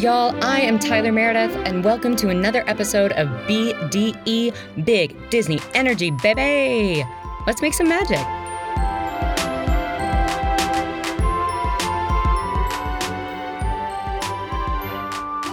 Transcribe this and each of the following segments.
Y'all, I am Tyler Meredith, and welcome to another episode of BDE Big Disney Energy, baby! Let's make some magic.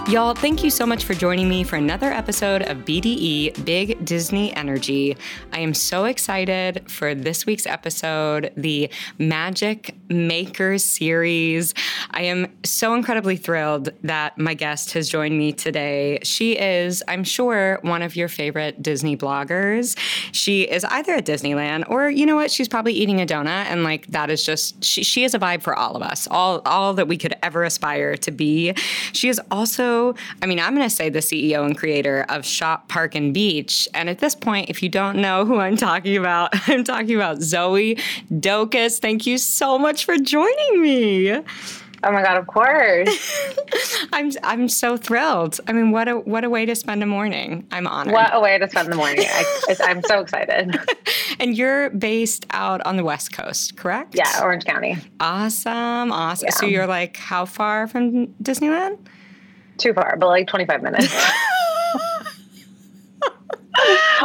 Y'all, thank you so much for joining me for another episode of BDE Big Disney Energy. I am so excited for this week's episode, the Magic Makers series. I am so incredibly thrilled that my guest has joined me today. She is, I'm sure, one of your favorite Disney bloggers. She is either at Disneyland or, you know what, she's probably eating a donut, and like that is just, she, she is a vibe for all of us, all, all that we could ever aspire to be. She is also I mean, I'm going to say the CEO and creator of Shop Park and Beach. And at this point, if you don't know who I'm talking about, I'm talking about Zoe Dokas. Thank you so much for joining me. Oh my god, of course. I'm I'm so thrilled. I mean, what a what a way to spend a morning. I'm honored. What a way to spend the morning. I, am so excited. and you're based out on the West Coast, correct? Yeah, Orange County. Awesome, awesome. Yeah. So you're like how far from Disneyland? Too far, but like 25 minutes.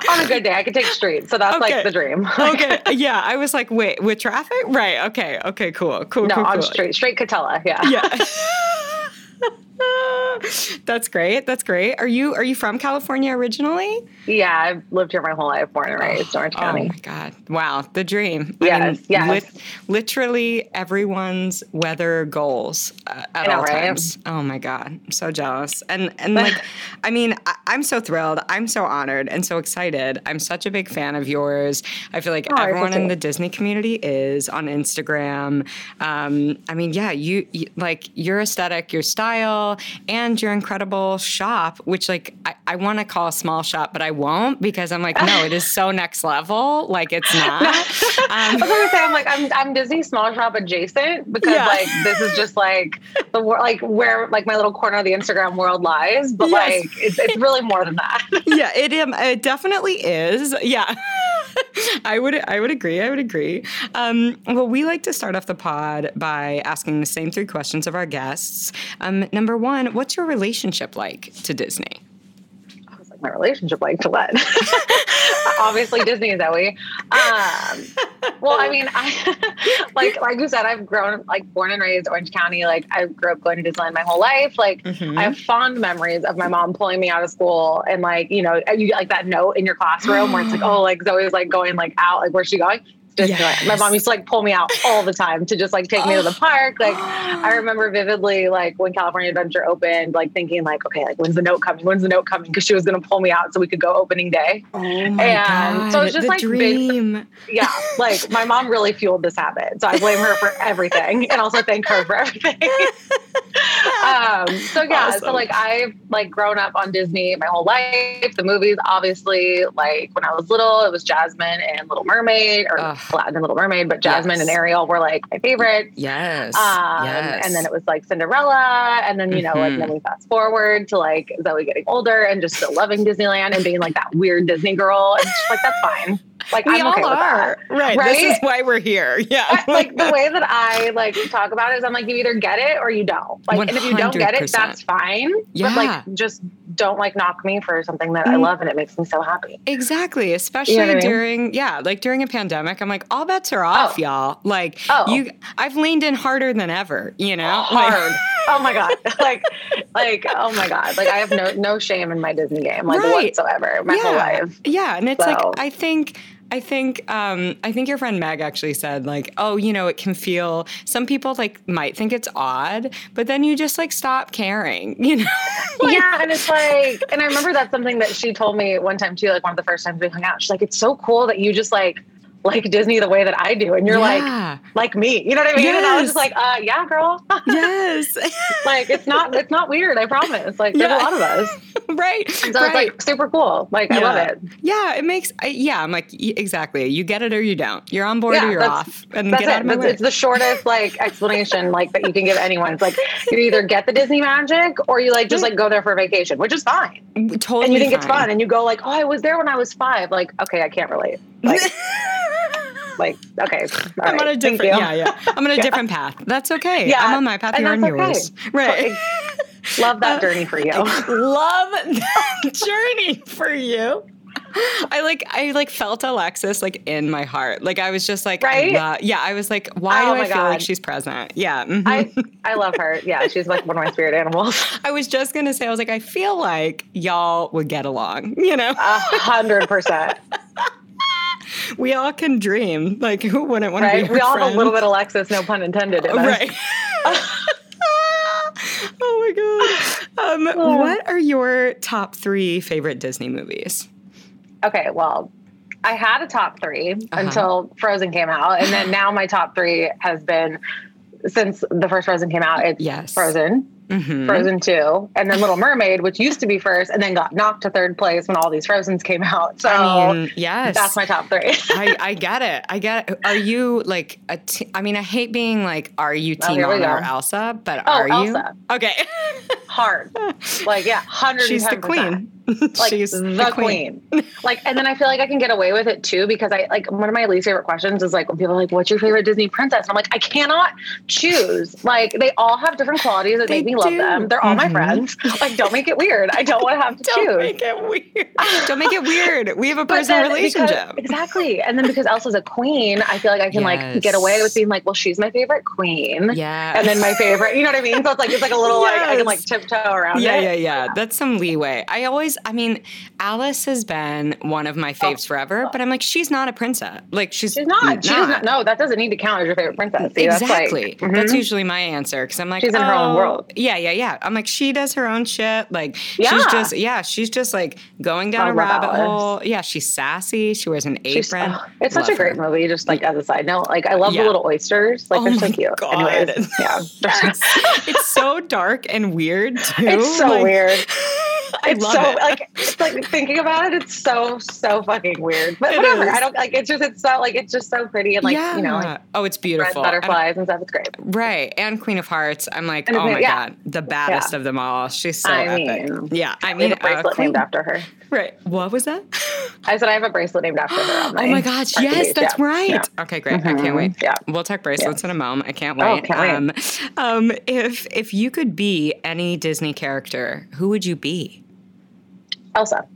on a good day, I could take street. So that's okay. like the dream. okay. Yeah. I was like, wait, with traffic? Right. Okay. Okay. Cool. Cool. No, cool, on cool. street. Straight Katella. Yeah. Yeah. That's great. That's great. Are you are you from California originally? Yeah, I've lived here my whole life, born and raised, oh, Orange County. Oh my god! Wow, the dream. Yes, I mean, yes. literally everyone's weather goals uh, at know, all right? times. Oh my god, I'm so jealous. And and like, I mean, I, am so thrilled. I'm so honored and so excited. I'm such a big fan of yours. I feel like oh, everyone in the Disney community is on Instagram. Um, I mean, yeah, you, you like your aesthetic, your style, and your incredible shop, which like I, I want to call a small shop, but I won't because I'm like, no, it is so next level. Like it's not. um, I was gonna say, I'm like, I'm I'm Disney small shop adjacent because yeah. like this is just like the world like where like my little corner of the Instagram world lies, but yes. like it's, it's really more than that. yeah, it um, it definitely is. Yeah. I would I would agree. I would agree. Um, well, we like to start off the pod by asking the same three questions of our guests. Um, number one, what's your relationship like to Disney? I was like, my relationship like to what? Obviously, Disney, Zoe. Um, well, I mean, I like like you said, I've grown like born and raised Orange County. Like I grew up going to Disneyland my whole life. Like mm-hmm. I have fond memories of my mom pulling me out of school and like you know you get like that note in your classroom where it's like oh like Zoe was like going like out like where's she going? Yes. My mom used to like pull me out all the time to just like take me to the park. Like I remember vividly like when California Adventure opened, like thinking like, okay, like when's the note coming? When's the note coming? Because she was gonna pull me out so we could go opening day. Oh my and God, so it's just the like dream. Yeah, like my mom really fueled this habit. So I blame her for everything and also thank her for everything. um, so yeah, awesome. so like I've like grown up on Disney my whole life. The movies, obviously, like when I was little, it was Jasmine and Little Mermaid or Ugh. Aladdin and Little Mermaid, but Jasmine yes. and Ariel were like my favorites. Yes. Um, yes. And then it was like Cinderella. And then, you know, mm-hmm. like then we fast forward to like Zoe getting older and just still loving Disneyland and being like that weird Disney girl. And just like, that's fine. Like we I'm okay all are. Right. right. This is why we're here. Yeah. like the way that I like talk about it is I'm like, you either get it or you don't. Like, 100%. and if you don't get it, that's fine. Yeah. But like, just don't like knock me for something that mm. I love and it makes me so happy. Exactly. Especially you know during, I mean? yeah, like during a pandemic, I'm like, all bets are off, oh. y'all. Like, oh. you, I've leaned in harder than ever, you know? Hard. oh my God. Like, like, oh my God. Like, I have no, no shame in my Disney game, like right. whatsoever, my yeah. whole life. Yeah. And it's so. like, I think, I think um, I think your friend Meg actually said like, oh, you know, it can feel. Some people like might think it's odd, but then you just like stop caring, you know? like, yeah, and it's like, and I remember that's something that she told me one time too. Like one of the first times we hung out, she's like, it's so cool that you just like like Disney the way that I do. And you're yeah. like, like me, you know what I mean? Yes. And I was just like, uh, yeah, girl. yes. like, it's not, it's not weird. I promise. Like there's yeah. a lot of us. right. And so right. it's like super cool. Like yeah. I love it. Yeah. It makes, I, yeah. I'm like, exactly. You get it or you don't. You're on board or you're off. And that's get it. It's the shortest like explanation like that you can give anyone. It's like you either get the Disney magic or you like just like go there for vacation, which is fine. Totally. And you think fine. it's fun and you go like, oh, I was there when I was five. Like, okay, I can't relate. Like, like okay i'm right, on a different yeah yeah i'm on a yeah. different path that's okay yeah i'm on my path you're on okay. yours right Love that journey for you. Love that journey for you. I like I like felt Alexis like in my heart. Like I was just like right. I yeah, I was like, why oh do I feel God. like she's present? Yeah, mm-hmm. I I love her. Yeah, she's like one of my spirit animals. I was just gonna say, I was like, I feel like y'all would get along. You know, a hundred percent. We all can dream. Like who wouldn't want right? to be? We all friend? have a little bit of Alexis, no pun intended. right. oh my god. Um, what are your top three favorite Disney movies? Okay, well, I had a top 3 uh-huh. until Frozen came out, and then now my top three has been since the first Frozen came out. It's yes. Frozen, mm-hmm. Frozen 2, and then Little Mermaid, which used to be first and then got knocked to third place when all these Frozens came out. So, I mean, yes. That's my top three. I, I get it. I get it. Are you like a t- I mean, I hate being like, are you oh, Team oh, Anna or Elsa? But oh, are Elsa. you? Okay. Hard. Like, yeah, 110 She's the queen. like She's the, the queen. queen. like, and then I feel like I can get away with it too because I like one of my least favorite questions is like when people are like, "What's your favorite Disney princess?" And I'm like, I cannot choose. Like, they all have different qualities that they make me do. love them. They're all mm-hmm. my friends. Like, don't make it weird. I don't want to have to don't choose. Don't make it weird. don't make it weird. We have a personal relationship. Because, exactly. And then because Elsa's a queen, I feel like I can yes. like get away with being like, well, she's my favorite queen. Yeah. And then my favorite, you know what I mean? So it's like it's like a little yes. like I can like tiptoe around yeah, it. Yeah, yeah, yeah. That's some leeway. I always, I mean, Alice has been one of my faves oh. forever, but I'm like, she's not a princess. Like she's, she's not. not. She's not. No, that doesn't need to count as your favorite princess. See, exactly. That's, like, mm-hmm. that's, usually my answer because I'm like, she's in oh, her own world. Yeah, yeah, yeah. I'm like, she does her own shit. Like yeah. she's just, yeah, she's just like going down a rabbit Alice. hole. Yeah, she's sassy. She wears an apron. Oh, it's such a great her. movie. Just like as a side note, like I love yeah. the little oysters. Like oh they're so cute. God. Anyways, yeah, yes. it's so dark and weird too. It's so like, weird. it's so it. like it's like thinking about it, it's so so fucking weird. But it whatever. Is. I don't like it's just it's so like it's just so pretty and like yeah. you know like oh it's beautiful butterflies and, and, stuff. It's great. Right and Queen of Hearts. I'm like and oh my yeah. god the baddest yeah. of them all. She's so I epic. Mean, yeah, I mean a bracelet uh, named after her. Right. What was that? I said I have a bracelet named after her. oh my gosh! Yes, that's right. Okay, great. Mm-hmm. I can't wait. Yeah, we'll talk bracelets in a moment. I can't oh, wait. Oh, can't um. Um, if if you could be any Disney character, who would you be? Elsa.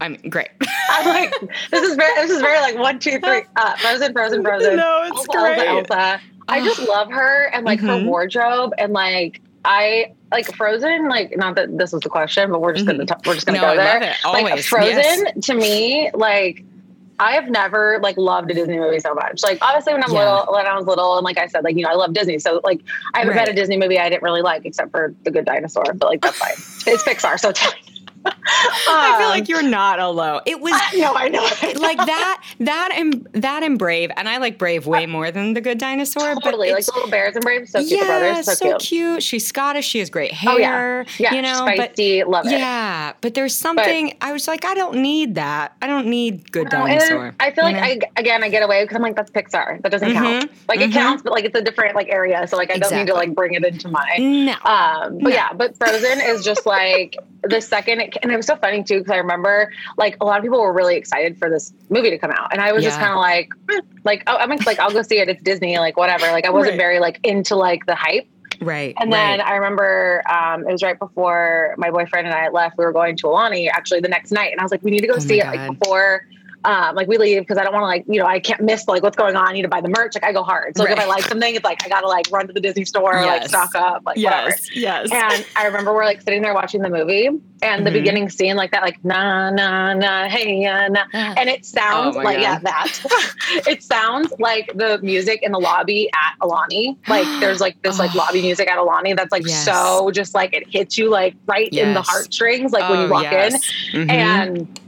I mean, great. I'm like, this is very, this is very like one, two, three, uh, Frozen, Frozen, Frozen. No, it's Elsa, great. Elsa, Elsa. I just love her and like mm-hmm. her wardrobe and like I like Frozen. Like, not that this was the question, but we're just gonna mm-hmm. we're just gonna no, go there. It. Always. Like Frozen yes. to me, like I have never like loved a Disney movie so much. Like obviously when I'm yeah. little, when I was little, and like I said, like you know, I love Disney. So like I haven't right. had a Disney movie I didn't really like except for The Good Dinosaur. But like that's fine. it's Pixar, so it's fine. I feel like you're not alone. It was no, I know, I know. like that, that and that and Brave, and I like Brave way more than the Good Dinosaur. Totally, like little bears and Brave, so cute. Yeah, brothers, so, so cute. cute. She's Scottish. She has great hair. Oh, yeah, yeah, you know, spicy, but, love it. Yeah, but there's something. But, I was like, I don't need that. I don't need Good no, Dinosaur. I feel like know? I again I get away because I'm like that's Pixar. That doesn't mm-hmm, count. Like mm-hmm. it counts, but like it's a different like area. So like I exactly. don't need to like bring it into my. No. Um, but no. yeah, but Frozen is just like the second it, and it was so funny too because I remember like a lot of people were really excited for this movie to come out, and I was yeah. just kind of like, eh, like oh, I'm like I'll go see it. It's Disney, like whatever. Like I wasn't right. very like into like the hype. Right. And then right. I remember um, it was right before my boyfriend and I left. We were going to Aulani actually the next night, and I was like, we need to go oh see it like before um, like we leave because I don't want to like, you know, I can't miss like what's going on. I need to buy the merch. Like I go hard. So like, right. if I like something, it's like I gotta like run to the Disney store, yes. like stock up, like yes. whatever. Yes. And I remember we're like sitting there watching the movie and mm-hmm. the beginning scene like that, like na na na hey uh, na, and it sounds oh like God. yeah that. it sounds like the music in the lobby at Aulani. Like there's like this like lobby music at Aulani that's like yes. so just like it hits you like right yes. in the heartstrings, like oh, when you oh, walk in, mm-hmm. and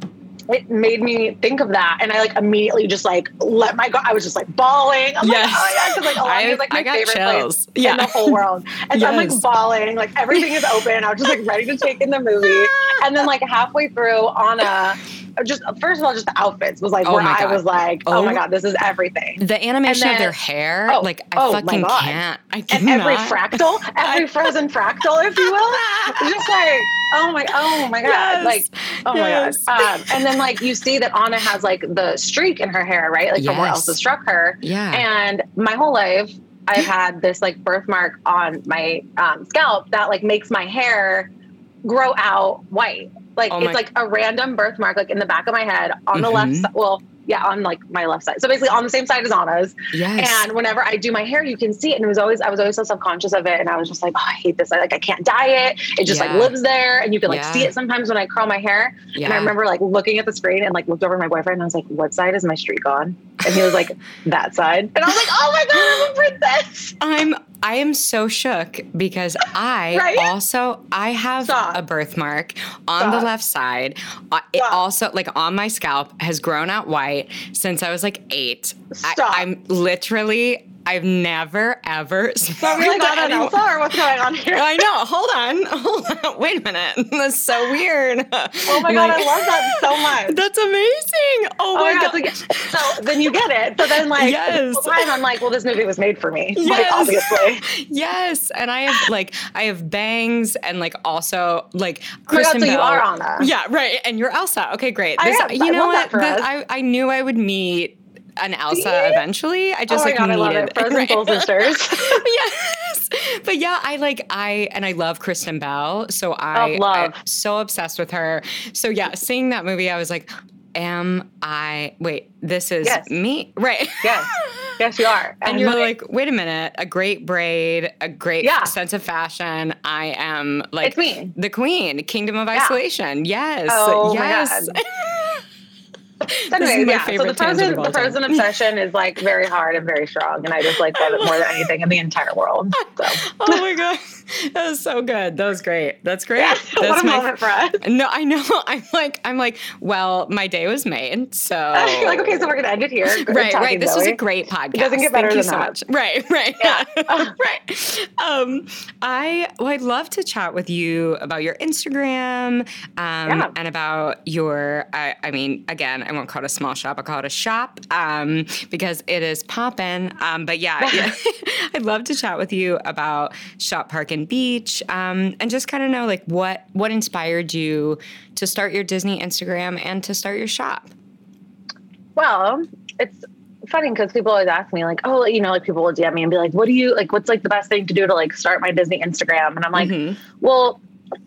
it made me think of that, and I like immediately just like let my go. I was just like bawling. I'm yes. like, oh yeah, because like like my favorite chills. place yeah. in the whole world, and yes. so I'm like bawling. Like everything is open. I was just like ready to take in the movie, and then like halfway through, Anna just first of all, just the outfits was like oh where I was like, oh, oh, my god, this is everything. The animation then, of their hair, oh, like I oh fucking can't. I cannot. And every fractal, every frozen fractal, if you will, just like oh my, oh my god, yes. like oh yes. my god. Um, and then like you see that Anna has like the streak in her hair, right? Like yes. from where Elsa struck her. Yeah. And my whole life, I've had this like birthmark on my um, scalp that like makes my hair grow out white. Like Oh it's like a random birthmark, like in the back of my head on the left Mhm. Well, yeah, on like my left side. So basically on the same side as Anna's. Yes. And whenever I do my hair, you can see it. And it was always, I was always so self-conscious of it. And I was just like, oh, I hate this. I, like, I can't dye it. It just Yeah. like lives there. And you can like Yeah. see it sometimes when I curl my hair. yeah. And I remember like looking at the screen and like looked over my boyfriend and I was like, what side is my streak on? And he was like, that side. And I was like, oh my God, I'm a princess. I'm I am so shook because I Right? also I have Stop. a birthmark on the left side. Uh, It also like on my scalp has grown out white since I was like eight. Stop. I, am literally I've never ever So we like to on anyone- Elsa or what's going on here? I know. Hold on. Hold on. Wait a minute. That's so weird. Oh my God, I love that so much. That's amazing. Oh, Oh my my god. god! So, so then you get it. So then, like, Yes. time I'm like, well, this movie was made for me. Like, Yes. obviously. Yes, and I have like I have bangs and like also like Oh my God, Kristen so you are Anna. Yeah, right. And you're Elsa. Okay, great. I This, you know love that what? us. I I knew I would meet an Elsa See? eventually. I just oh like god, I love needed it. Frozen right. Sisters. yes. But yeah, I like I and I love Kristen Bell. So I Oh, love. I'm so obsessed with her. So yeah, seeing that movie, I was like, am I wait, this is Yes. me? Right. yes, yes, you are. And you're like, wait a minute, a great braid, a great Yeah. sense of fashion. I am like It's me. the queen, kingdom of Yeah. isolation. Yes. Oh yes. God. This is my yeah. So favorite the frozen, the frozen obsession is like very hard and very strong, and I just like love it more than anything in the entire world. So oh my god. That was so good. That was great. That's great. yeah, That's what a my moment for us. No, I know. I'm like, I'm like, well, my day was made. So You're like, okay, so we're gonna end it here. Good right, right. This was a great podcast. It doesn't get better Thank you so that. much. Right, right, Yeah. right. Um, I well, I'd love to chat with you about your Instagram, um, Yeah. and about your. I, I mean, again, I won't call it a small shop. I call it a shop, um, because it is poppin'. Um, but yeah, yeah. I'd love to chat with you about Shop Park and Beach, um, and just kind of know like what what inspired you to start your Disney Instagram and to start your shop. Well, it's funny because people always ask me like, oh, you know, like people will DM me and be like, what do you like? What's like the best thing to do to like start my Disney Instagram? And I'm like, Mhm. well,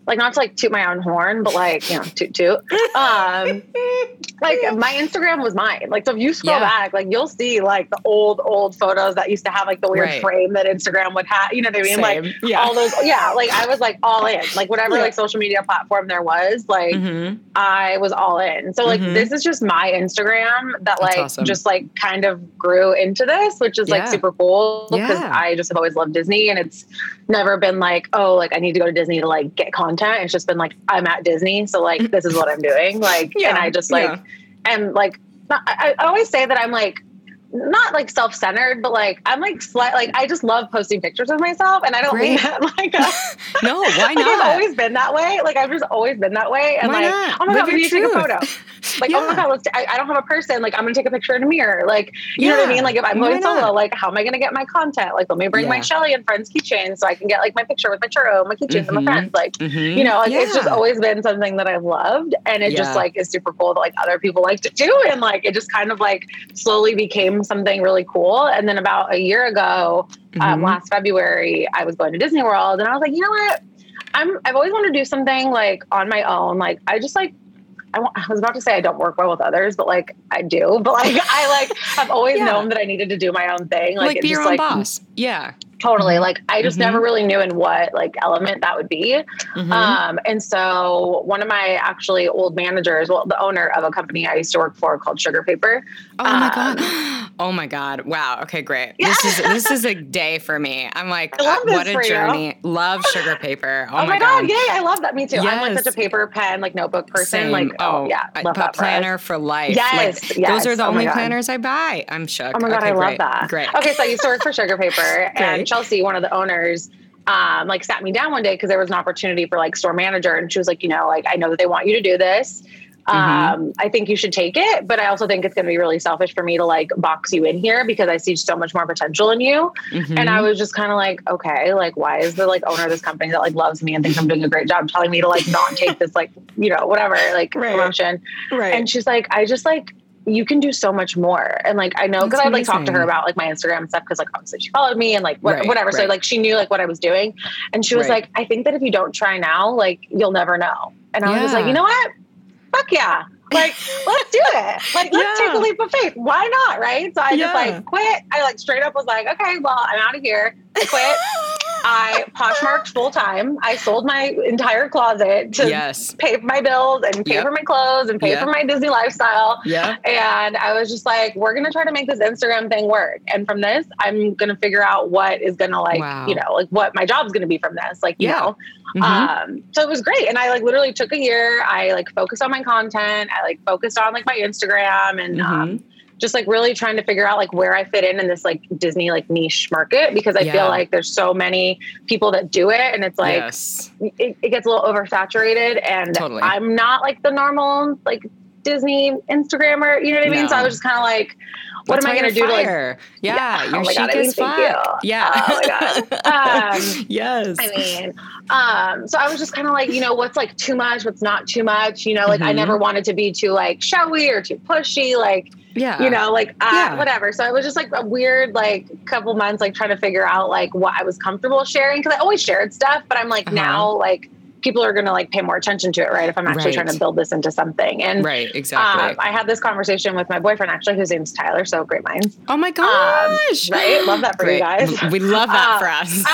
like not to like toot my own horn, but like you know, toot toot. Um, like my Instagram was mine. Like so, if you scroll Yeah. back, like you'll see like the old old photos that used to have like the weird Right. frame that Instagram would have. You know what I mean? Like yeah. all those. Yeah, like I was like all in. Like whatever Yeah. like social media platform there was, like. Mhm. I was all in. So like Mhm. this is just my Instagram that That's like awesome. just like kind of grew into this, which is like Yeah. super cool because. I just have always loved Disney and it's never been like, oh, like I need to go to Disney to like get content. It's just been like I'm at Disney, so like this is what I'm doing. Like Yeah. and I just like Yeah. am like not, I, I always say that I'm like not like self-centered, but like I'm like slight like I just love posting pictures of myself and I don't mean that like a, No, why like, I've always been that way. Like I've just always been that way. And Why like, not? oh my Live god, we need to take a photo. Like, oh my god, let's. T- I, I don't have a person. Like, I'm gonna take a picture in a mirror. Like, you know what I mean? Like, if I'm going solo, like, how am I gonna get my content? Like, let me bring my Yeah. Shelly and friends keychains so I can get like my picture with my churro, my keychains, and my Mhm. friends. Like, Mhm. you know, like, it's just always been something that I've loved, and it Yeah. just like is super cool that like other people like to do, and like it just kind of like slowly became something really cool. And then about a year ago, um, Mhm. last February, I was going to Disney World, and I was like, you know what? I'm I've always wanted to do something like on my own. Like I just like I, wa- I was about to say I don't work well with others, but like I do. But like I like I've always Yeah. known that I needed to do my own thing. like, Like, be your own like boss. Yeah. Totally. Like I just Mhm. never really knew in what like element that would be. Mhm. Um, and so one of my actually old managers, well, the owner of a company I used to work for called Sugar Paper. oh my um, god. Oh my god. Wow. Okay, great. Yeah. This is this is a day for me. I'm like, uh, what a for you. journey. Love sugar paper. Oh, Oh, my god, yay! I love that. Me too. I'm like such a paper pen, like notebook person. Same. Like oh, yeah, I- love that for planner for life. Yes, Like, yes. Those are the Oh only planners I buy. I'm shook. Oh my god, okay, I love that. Great. Okay, so I used to work for Sugar Paper, Great. And Chelsea, one of the owners, um, like sat me down one day because there was an opportunity for like store manager, and she was like, you know, like I know that they want you to do this. Mm-hmm. Um, I think you should take it, but I also think it's going to be really selfish for me to like box you in here because I see so much more potential in you. Mhm. And I was just kind of like, okay, like why is the like owner of this company that like loves me and thinks I'm doing a great job telling me to like not take this like you know whatever like Right. promotion? right. And she's like, I just like, you can do so much more. And like, I know because I'd like talked to her about like my Instagram and stuff because like obviously she followed me and like what, right, whatever. Right. So like she knew like what I was doing. And she was right. like, I think that if you don't try now, like you'll never know. And I yeah. was like, you know what? Fuck yeah. Like, let's do it. Like, let's yeah. take a leap of faith. Why not? Right. So I yeah. just like quit. I like straight up was like, okay, well, I'm out of here. I quit. I Poshmarked full time. I sold my entire closet to yes. pay for my bills and pay yep. for my clothes and pay yep. for my Disney lifestyle. Yeah. And I was just like, we're gonna try to make this Instagram thing work. And from this, I'm gonna figure out what is gonna like, wow. you know, like what my job's gonna be from this. Like, you yeah. know. Mm-hmm. Um, so it was great. And I like literally took a year. I like focused on my content. I like focused on like my Instagram and mm-hmm. um just like really trying to figure out like where I fit in in this like Disney like niche market because I yeah. feel like there's so many people that do it and it's like yes. it, it, gets a little oversaturated and totally. I'm not like the normal like Disney Instagrammer, you know what I mean? No. So I was just kind of like, what That's am I going to do to like? Yeah, yeah. you're oh chic God, fuck. Yeah. Oh my god. Um, yes. I mean, um, so I was just kind of like, you know, what's like too much, what's not too much. You know, like mm-hmm. I never wanted to be too like showy or too pushy. Like yeah. You know like uh, yeah. whatever. So it was just like a weird like couple months like trying to figure out like what i was comfortable sharing because i always shared stuff but i'm like uh-huh. now like people are going to like pay more attention to it right if i'm actually right. trying to build this into something. And right exactly. um, i had this conversation with my boyfriend actually whose name's tyler so great minds. Oh my um, gosh. um, right? Love that for great. you guys. We love that for us.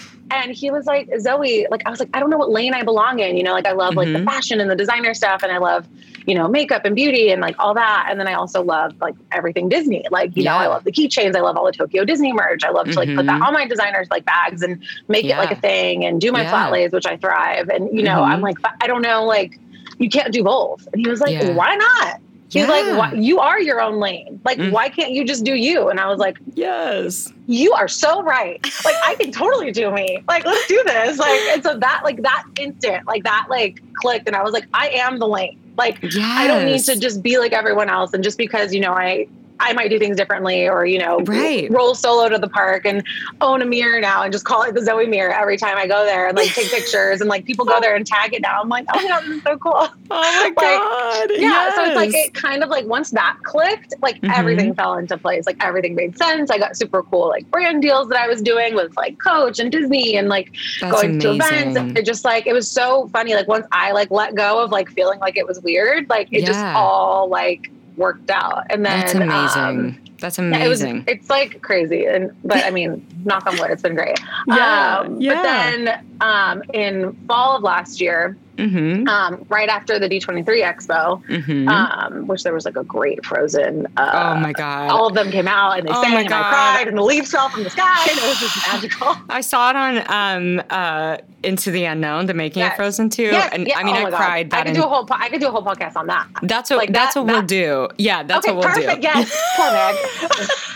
um and he was like, Zoe, like, I was like, I don't know what lane I belong in. You know, like, I love like mm-hmm. the fashion and the designer stuff, and I love, you know, makeup and beauty and like all that. And then I also love like everything Disney. Like, you yeah. know, I love the keychains. I love all the Tokyo Disney merch. I love to like mm-hmm. put that mm-hmm. on my designers like bags and make yeah. it like a thing and do my yeah. flat lays, which I thrive. And, you know, mm-hmm. I'm like, I don't know, like, you can't do both. And he was like, why not? He's yeah. like, why, you are your own lane. Like, mm. why can't you just do you? And I was like, yes, you are so right. Like, I can totally do me. Like, let's do this. Like, and so that, like, that instant, like, that, like, clicked. And I was like, I am the lane. Like, yes. I don't need to just be like everyone else. And just because, you know, I, I might do things differently or, you know, right. roll solo to the park and own a mirror now and just call it the Zoe mirror every time I go there and like take pictures and like people go there and tag it now. I'm like, oh my God, this is so cool. Oh my like, God. Yeah. Yes. So it's like, it kind of like once that clicked, like mm-hmm. everything fell into place. Like everything made sense. I got super cool like brand deals that I was doing with like Coach and Disney and like That's going amazing. to events. It just like, it was so funny. Like once I like let go of like feeling like it was weird, like it yeah. just all like worked out. And then that's amazing. Um, that's amazing. Yeah, it was, it's like crazy, and but I mean, knock on wood, it's been great. Yeah, um, yeah. But then um, in fall of last year, mm-hmm. um, right after the D23 Expo, mm-hmm. um, which there was like a great Frozen. Uh, oh my God. All of them came out and they oh sang and I cried and the leaves fell from the sky and it was just magical. I saw it on um, uh, Into the Unknown, the making yes. of Frozen 2. Yes, and yeah. I mean, oh I cried. I could, do a whole po- I could do a whole podcast on that. That's what, like that's that, what that, we'll do. Yeah, that's okay, what we'll perfect. do. Yes, poor Meg.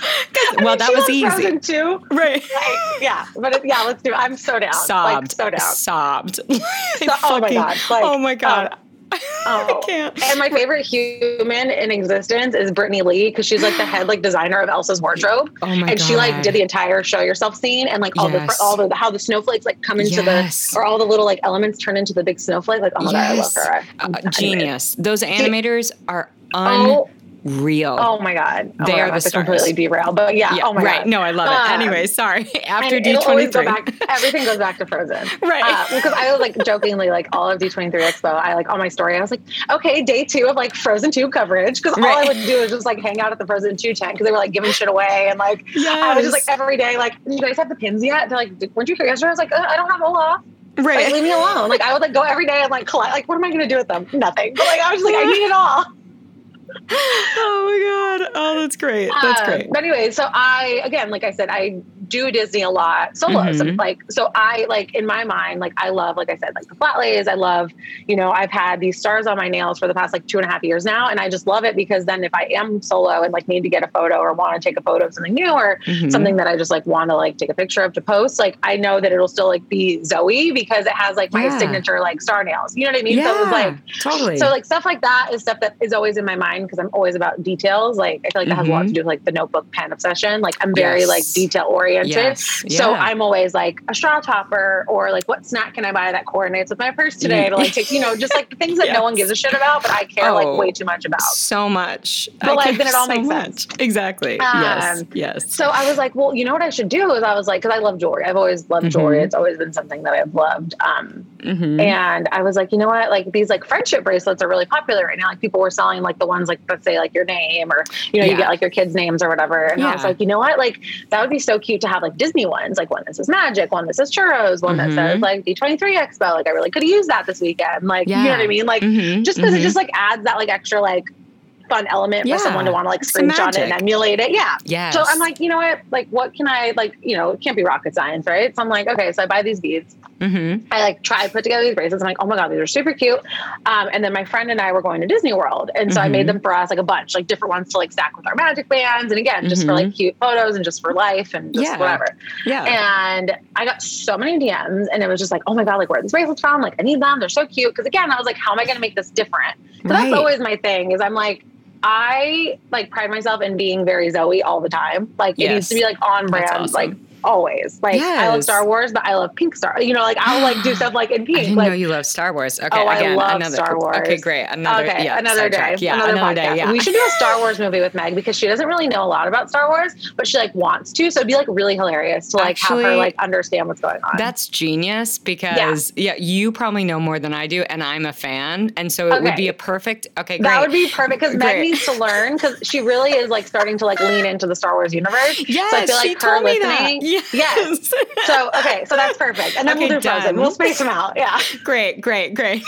well, that was easy. Frozen too. Right. Like, yeah, but it, yeah, let's do it. I'm so down. Sobbed. Like, so down. Sobbed. so, oh my God. Like, oh my God. Um, Oh. I can't. And my favorite human in existence is Brittney Lee because she's like the head like designer of Elsa's wardrobe. Oh my and God. she like did the entire show yourself scene and like all yes. the all the how the snowflakes like come into yes. the or all the little like elements turn into the big snowflake. Like oh my yes. God, I love her. Uh, genius. Those animators are un. Oh real. Oh my god, oh they are the stars. completely derail. But yeah, yeah, oh my right. god. No, I love it. Um, anyway, sorry. After D twenty three, everything goes back to Frozen. right. Uh, because I was like jokingly like all of D twenty three Expo. I like on my story. I was like, okay, day two of like Frozen two coverage because right. all I would do is just like hang out at the Frozen two tent because they were like giving shit away and like yes. I was just like every day like, you guys have the pins yet? They're like, weren't you here yesterday? I was like, uh, I don't have Olaf. Right. Like, leave me alone. Like I would like go every day and like collect. Like, what am I going to do with them? Nothing. But like I was just like, I need it all oh my god! Oh, that's great. That's um, great. But anyway, so I again, like I said, I do Disney a lot solos. Mm-hmm. Like, so I like in my mind, like I love, like I said, like the flat lays. I love, you know, I've had these stars on my nails for the past like two and a half years now, and I just love it because then if I am solo and like need to get a photo or want to take a photo of something new or mm-hmm. something that I just like want to like take a picture of to post, like I know that it'll still like be Zoe because it has like my yeah. signature like star nails. You know what I mean? Yeah, so it was like totally. So like stuff like that is stuff that is always in my mind because I'm always about details. Like I feel like that mm-hmm. has a lot to mm-hmm. do with like the notebook pen obsession. Like I'm very yes. like detail oriented Yes. it. So Yeah. I'm always like a straw topper or like what snack can I buy that coordinates with my purse today to like take, you know, just like the things that no one gives a shit about, but I care Oh. like way too much about. so much. But, I like, then it all so makes much. sense. Exactly. yes. Um, Yes. So I was like, well, you know what I should do is I was like, because I love jewelry. I've always loved jewelry. Mhm. It's always been something that I've loved. Um, Mhm. and I was like, you know what? Like these like friendship bracelets are really popular right now. Like people were selling like the ones like let's say like your name or you know Yeah. you get like your kids' names or whatever. And I was like, you know what? Like that would be so cute to have like Disney ones, like one that says Magic, one that says Churros, one Mhm. that says like D23 Expo. Like I really could have used that this weekend. Like you know what I mean? Like Mhm. just because it just like adds that like extra like fun element Yeah. for someone to want to like screenshot it and emulate it. Yeah. yes. So I'm like, you know what? Like, what can I like? You know, it can't be rocket science, right? So I'm like, okay. So I buy these beads. Mhm. I like try put together these bracelets. I'm like, oh my god, these are super cute. Um, and then my friend and I were going to Disney World, and so I Mhm. made them for us like a bunch, like different ones to like stack with our magic bands, and again, just for Mhm. like cute photos and just for life and just Yeah. whatever. Yeah. And I got so many DMs, and it was just like, oh my god, like where are these bracelets from? Like I need them. They're so cute. Because again, I was like, how am I going to make this different? So Right. that's always my thing. Is I'm like. I like pride myself in being very Zoe all the time. Like it needs to be like on brand, awesome. like always. Like I love Star Wars, but I love Pink Star. You know, like I'll like do stuff like in I pink. didn't like know you love Star Wars. Okay, Oh, I again, love another Star Wars. Okay, great. Another okay, yeah, another day. Yeah, another, another podcast. day. Yeah. We should do a Star Wars movie with Meg because she doesn't really know a lot about Star Wars, but she like wants to. So it'd be like really hilarious to like have her like understand what's going on. That's genius because yeah. you probably know more than I do, and I'm a fan, and so it would be a perfect. Okay, great. that would be perfect because Meg needs to learn because she really is like starting to like lean into the Star Wars universe. yes, so I feel she her told me that. Yes. Yes. So okay, so that's perfect, and then Okay, we'll do Frozen. We'll space them out. Yeah. great, great, great.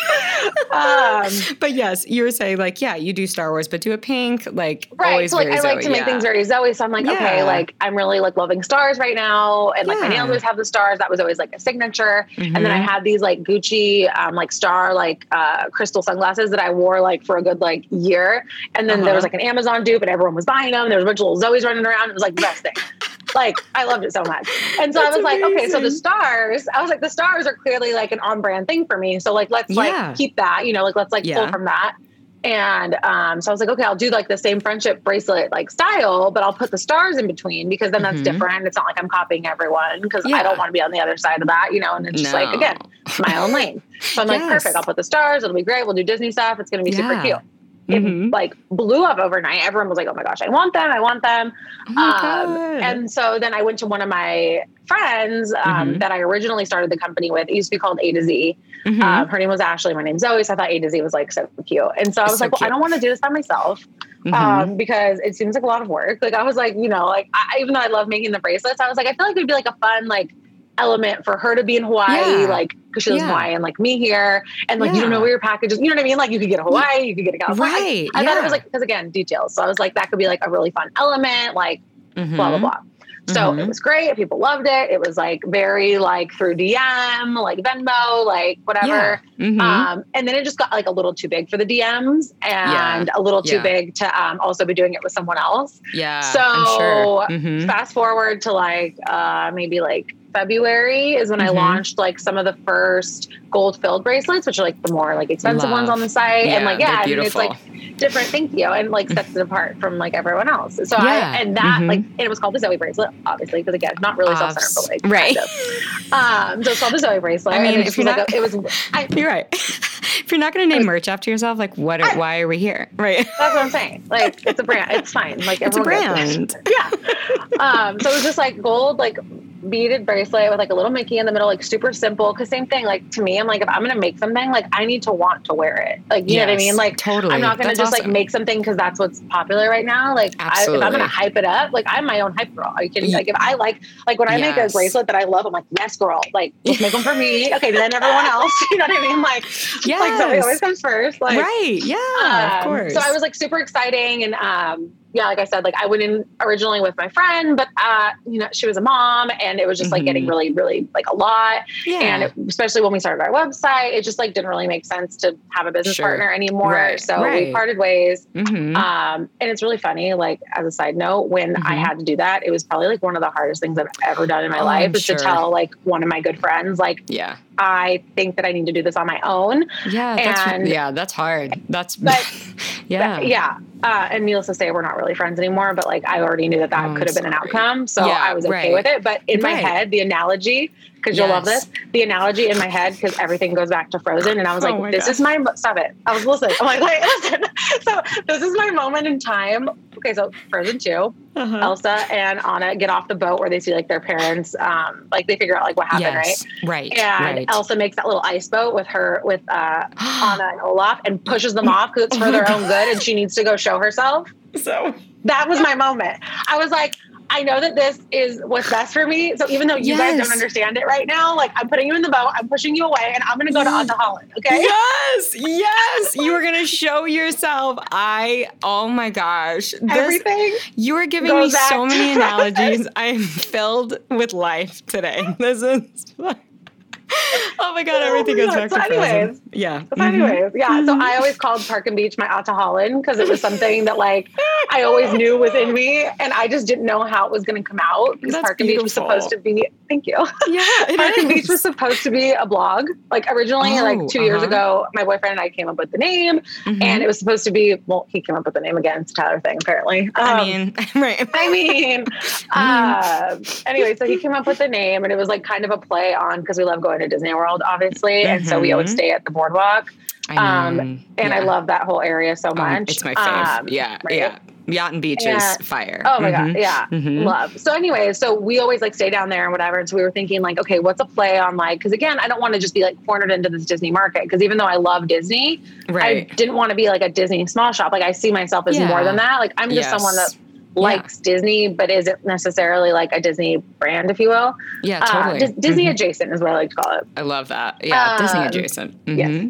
Um, but yes, you were saying like, yeah, you do Star Wars, but do a pink, like Right. So like I like Zoe, to make yeah. things very Zoe. So I'm like, okay, like I'm really like loving stars right now. And like my nails always have the stars. That was always like a signature. And then I Mhm. had these like Gucci um like star like uh crystal sunglasses that I wore like for a good like year. And then there was Uh-huh. like an Amazon dupe and everyone was buying them. There was a bunch of little Zoe's running around. It was like the best thing. Like I loved it so much. And so I That's was like, okay, so the stars, I was like, the stars are clearly like an on brand thing for me. So like let's Yeah. like keep that, you know, like let's like Yeah. pull from that. And um, so I was like, okay, I'll do like the same friendship bracelet like style, but I'll put the stars in between because then that's Mhm. different. It's not like I'm copying everyone because Yeah. I don't want to be on the other side of that, you know. And it's just like again, my own lane. So I'm like, perfect. I'll put the stars. It'll be great. We'll do Disney stuff. It's gonna be super cute. It Mhm. like blew up overnight. Everyone was like, oh my gosh, I want them. I want them. Oh Um, and so then I went to one of my friends um, Mhm. that I originally started the company with. It used to be called A to Z. Mhm. Um, her name was Ashley. My name's Zoe. So I thought A to Z was like so cute. And so I was so like, well, I don't want to do this by myself Mhm. um, because it seems like a lot of work. Like I was like, you know, like I, even though I love making the bracelets, I was like, I feel like it'd be like a fun like element for her to be in Hawaii, Yeah. like because she lives in Hawaii, and like me here, and like you don't know where your package is. You know what I mean? Like you could get a Hawaii, you could get a California. Right, I thought it was like because again details. So I was like, that could be like a really fun element, like blah blah Mhm. blah. So Mhm. it was great. People loved it. It was like very like through DM, like Venmo, like whatever. Yeah. Mhm. Um, and then it just got like a little too big for the DMs and a little too Yeah. big to um, also be doing it with someone else. yeah. so, sure. Mhm. Fast forward to like uh, maybe like February is when I Mhm. launched like some of the first gold filled bracelets, which are like the more like expensive ones on the site. and like, yeah, I mean, it's like different. Thank you. And like sets it apart from like everyone else. So Yeah. I, and that Mhm. like, and it was called the Zoe bracelet, obviously, because again, not really self centered, but like, Right. kind of. Um, so it's called the Zoe bracelet. I mean, and if you're was not- like, a, it was, I, You're right. if you're not going to name merch after yourself, like what? Are, why are we here? Right. That's what I'm saying. Like it's a brand. It's fine. Like It's a brand. Yeah. Um. So it was just like gold, like beaded bracelet with like a little Mickey in the middle, like super simple. Cause same thing. Like to me, I'm like if I'm gonna make something, like I need to want to wear it. Like you know what I mean? Like totally. I'm not gonna That's just like make something because that's what's popular right now. Like I, if I'm gonna hype it up, like I'm my own hype girl. Are you kidding? Like if I like, like when I make a bracelet that I love, I'm like, yes, girl. Like make them for me. Okay, then everyone else. You know what I mean? Like, like somebody Yes. always comes first. Like right. Yeah. of um, course. So I was like super exciting, and um, yeah, like I said, like I went in originally with my friend, but uh, you know, she was a mom, and it was just like getting Mhm. really, really like a lot. yeah. And it, especially when we started our website, it just like didn't really make sense to have a business Sure. partner anymore. Right, So right. we parted ways. Mhm. Um, and it's really funny. Like as a side note, when I Mhm. had to do that, it was probably like one of the hardest things I've ever done in my Oh, life I'm is sure. to tell like one of my good friends, like yeah. I think that I need to do this on my own. Yeah, that's, And- yeah, that's hard. That's But- yeah, But, yeah. Uh, and needless to say, we're not really friends anymore. But like, I already knew that that Oh, could have been an outcome, so Yeah, I was okay right. with it. But in my head, the analogy, because you'll love this, the analogy in my head, because everything goes back to Frozen, and I was Oh like, my "This God. is my mo- stop it." I was listening. I'm like, "Wait, listen." So this is my moment in time. Okay, so Frozen two, Uh-huh. Elsa and Anna get off the boat where they see like their parents, um, like they figure out like what happened, right? yes, right, And right. Elsa makes that little ice boat with her with uh, Anna and Olaf and pushes them off because it's for Oh my their own good and she needs to go show herself. so That was my moment. I was like, I know that this is what's best for me. So even though you guys don't understand it right now, like I'm putting you in the boat, I'm pushing you away, and I'm gonna go to Yes. Ahtohallan. Okay. Yes, yes, you were gonna show yourself. I, oh my gosh, this, Everything. you are giving me so many analogies. I am filled with life today. This is, oh my god, everything goes back so to Frozen. anyways. Yeah. So anyways, yeah. So I always called Park and Beach my Ahtohallan because it was something that like I always knew within me, and I just didn't know how it was going to come out because Park and Beach was supposed to be. Thank you. Yeah, Park and Beach was supposed to be a blog. Like originally, Oh, like 2 years uh-huh. ago, my boyfriend and I came up with the name, Mhm. and it was supposed to be. Well, he came up with the name again. It's a Tyler thing, apparently. I Um, mean, right. I mean, uh, anyway, so he came up with the name, and it was like kind of a play on because we love going to Disney World, obviously, and so we always Mhm. stay at the boardwalk, I um, and I love that whole area so Um, much. it's my fave. Um, yeah, right? yeah. Yacht and Beach And- is fire. Oh my Mhm. god, yeah, Mm-hmm. love. So anyway, so we always like stay down there and whatever. And so we were thinking like, okay, what's a play on like? Because again, I don't want to just be like cornered into this Disney market. Because even though I love Disney, Right. I didn't want to be like a Disney small shop. Like I see myself as Yeah. more than that. Like I'm just Yes. someone that likes Disney, but isn't necessarily like a Disney brand, if you will. yeah, Uh, totally. Dis- Disney Mhm. adjacent is what I like to call it. I love that. Yeah, Disney Um, adjacent. yes.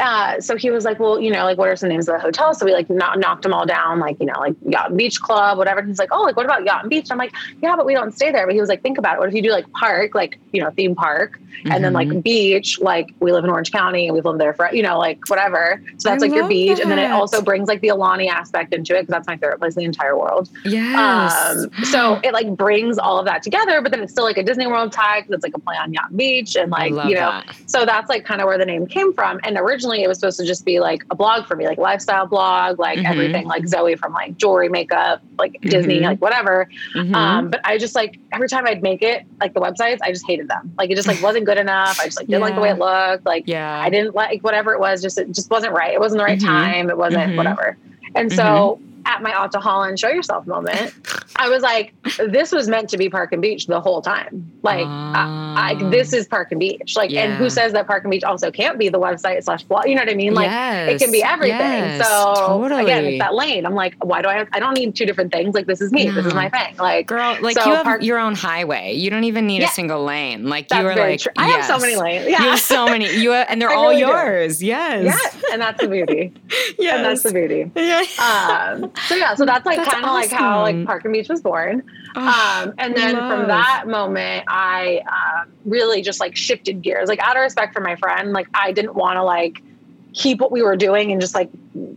Uh, so he was like, well, you know, like what are some names of the hotels? So we like kno- knocked them all down, like, you know, like Yacht and Beach Club, whatever. And he's like, oh, like what about Yacht and Beach? I'm like, yeah, but we don't stay there. But he was like, think about it. What if you do like park, like, you know, theme park, and then like beach, like we live in Orange County and we've lived there for, you know, like whatever. So that's I like your beach. And then it also brings like the Aulani aspect into it because that's my favorite place in the entire world. Yes. Um, so it like brings all of that together, but then it's still like a Disney World tag because it's like a play on Yacht and Beach and like, you know, that. so that's like kind of where the name came from. And originally it was supposed to just be like a blog for me, like lifestyle blog, like Mhm. everything like Zoe from like jewelry, makeup, like Disney, Mhm. like whatever. Mhm. Um, but I just like every time I'd make it, like the websites, I just hated them. Like it just like wasn't good enough. I just like didn't like the way it looked. Like yeah. I didn't like whatever it was, just it just wasn't right. It wasn't the right Mhm. time. It wasn't Mhm. whatever. And so at my Ahtohallan show yourself moment, I was like, this was meant to be Park and Beach the whole time. Like I, I, this is Park and Beach. Like, and who says that Park and Beach also can't be the website slash blog? You know what I mean? Like, it can be everything. yes, so totally. again, it's that lane. I'm like, why do I? Have, I don't need two different things. Like, this is me. This is my thing. Like, Girl, like So you have park- your own highway. You don't even need Yeah. a single lane. Like that's you are like. I have so many lanes. Yeah, you have so many. You have, and they're all really do. yours. Yes. yeah. And that's the beauty. Yes. And that's the beauty. yeah. Um, so yeah, so that's like That's kind of like how like Park and Beach was born. Oh, Um, and then love. from that moment, I um, really just like shifted gears. Like out of respect for my friend, like I didn't want to like keep what we were doing and just like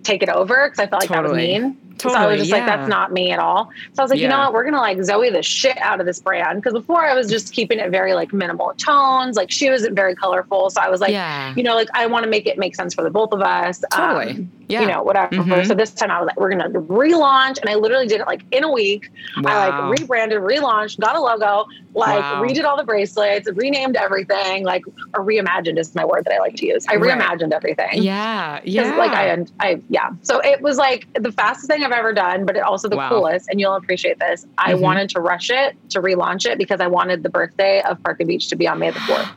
take it over because I felt like Totally. that was mean. So I was just like, that's not me at all. So I was like, you know what? We're gonna like Zoe the shit out of this brand because before I was just keeping it very like minimal tones. Like she wasn't very colorful, so I was like, yeah. you know, like I want to make it make sense for the both of us. Totally. Um, yeah. you know, whatever. Mhm. So this time I was like, we're gonna relaunch, and I literally did it like in a week. Wow. I like rebranded, relaunched, got a logo, like Wow. redid all the bracelets, renamed everything, like or reimagined is my word that I like to use. I Right. reimagined everything. yeah. 'Cause, Yeah. Like I, I, yeah. So it was like the fastest thing I've ever done, but it also the Wow. coolest. And you'll appreciate this. I Mhm. wanted to rush it to relaunch it because I wanted the birthday of Park and Beach to be on May the fourth.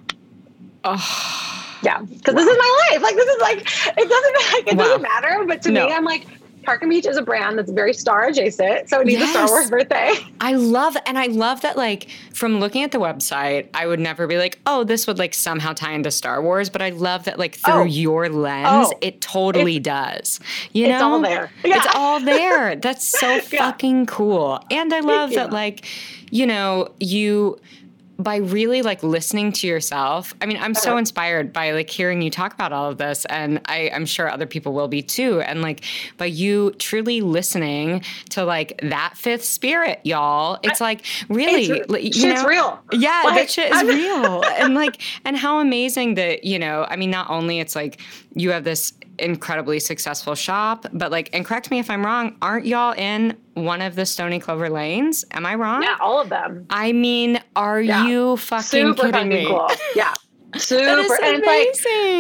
Oh. Yeah, because this is my life. Like this is like it doesn't like, it Wow. doesn't matter. But to No. me, I'm like Park and Beach is a brand that's very star adjacent, so it needs a Star Wars birthday. I love and I love that like from looking at the website, I would never be like, oh, this would like somehow tie into Star Wars, but I love that like through Oh. your lens, Oh. it totally does. You know, It's all there. Yeah. It's all there. That's so Yeah. fucking cool. And I love that like, you know, you by really like listening to yourself i mean i'm so Uh-huh. inspired by like hearing you talk about all of this and I, i'm sure other people will be too and like by you truly listening to like that fifth spirit y'all it's like really It's- like, you shit's know- real. yeah Like, that shit is I'm- real and like and how amazing that you know i mean not only it's like you have this incredibly successful shop but like and correct me if i'm wrong aren't y'all in one of the Stoney Clover Lanes am i wrong Yeah, all of them. I mean, are Yeah. you fucking Super kidding fucking me? cool. Yeah. Super. That is and it's like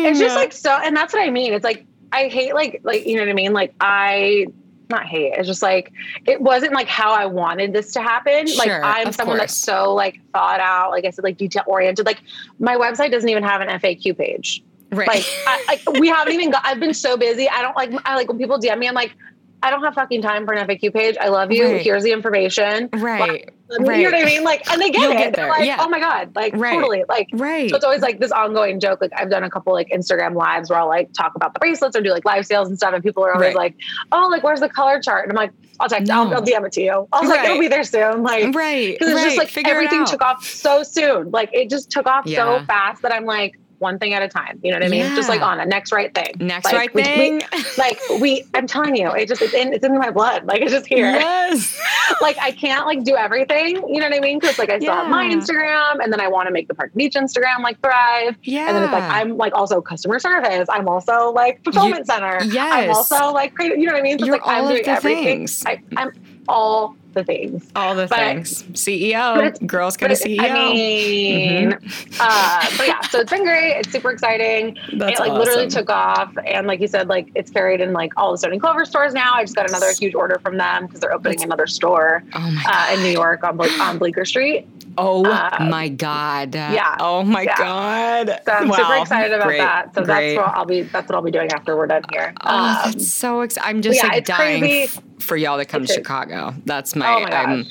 it's just like so and that's what I mean. It's like I hate like like you know what I mean? Like I not hate. It's just like it wasn't like how I wanted this to happen. like I'm someone course. that's so like thought out, like I said, like detail oriented. Like my website doesn't even have an FAQ page. Right. Like I, like we haven't even got I've been so busy. I don't like I like when people DM me, I'm like, I don't have fucking time for an FAQ page. I love you. Right. Here's the information. right. You know what I mean? Like, and they get You'll it. get They're like, yeah. oh my God. Like, Right. totally. Like, Right. so it's always like this ongoing joke. Like, I've done a couple like Instagram lives where I'll like talk about the bracelets or do like live sales and stuff. And people are always Right. like, oh, like, where's the color chart? And I'm like, I'll text, No. I'll, I'll DM it to you. I was like, it'll be there soon. Like, right. because it's right. just like Figure everything took off so soon. Like, it just took off Yeah. so fast that I'm like, one thing at a time. You know what I mean? Just like on a next right thing. Next Like, right we- we- thing. like we, I'm telling you, it just it's in it's in my blood. Like it's just here. yes. Like I can't like do everything. You know what I mean? Because like I still have my Instagram, and then I want to make the Park Beach Instagram like thrive. Yeah. And then it's like I'm like also customer service. I'm also like fulfillment center. Yes. I'm also like creative. You know what I mean? So You're it's like I'm all of doing the everything. things. I, I'm all the things. all the but- things. CEO. but Girls gonna E CEO. I mean, uh, but yeah, so it's been great. It's super exciting. That's it like literally took off, and like you said, like it's carried in like all the Stoney Clover stores now. I just got another huge order from them because they're opening That's- another store Oh uh, in New York on Ble- on Bleecker Street. Oh Uh, my God. yeah. Oh my Yeah. God. So I'm super excited about Great. that. So Great. that's what I'll be. That's what I'll be doing after we're done here. Oh, Um, that's so exciting. I'm just yeah, like dying f- for y'all to come It's to crazy. Chicago. That's my, Oh my I'm,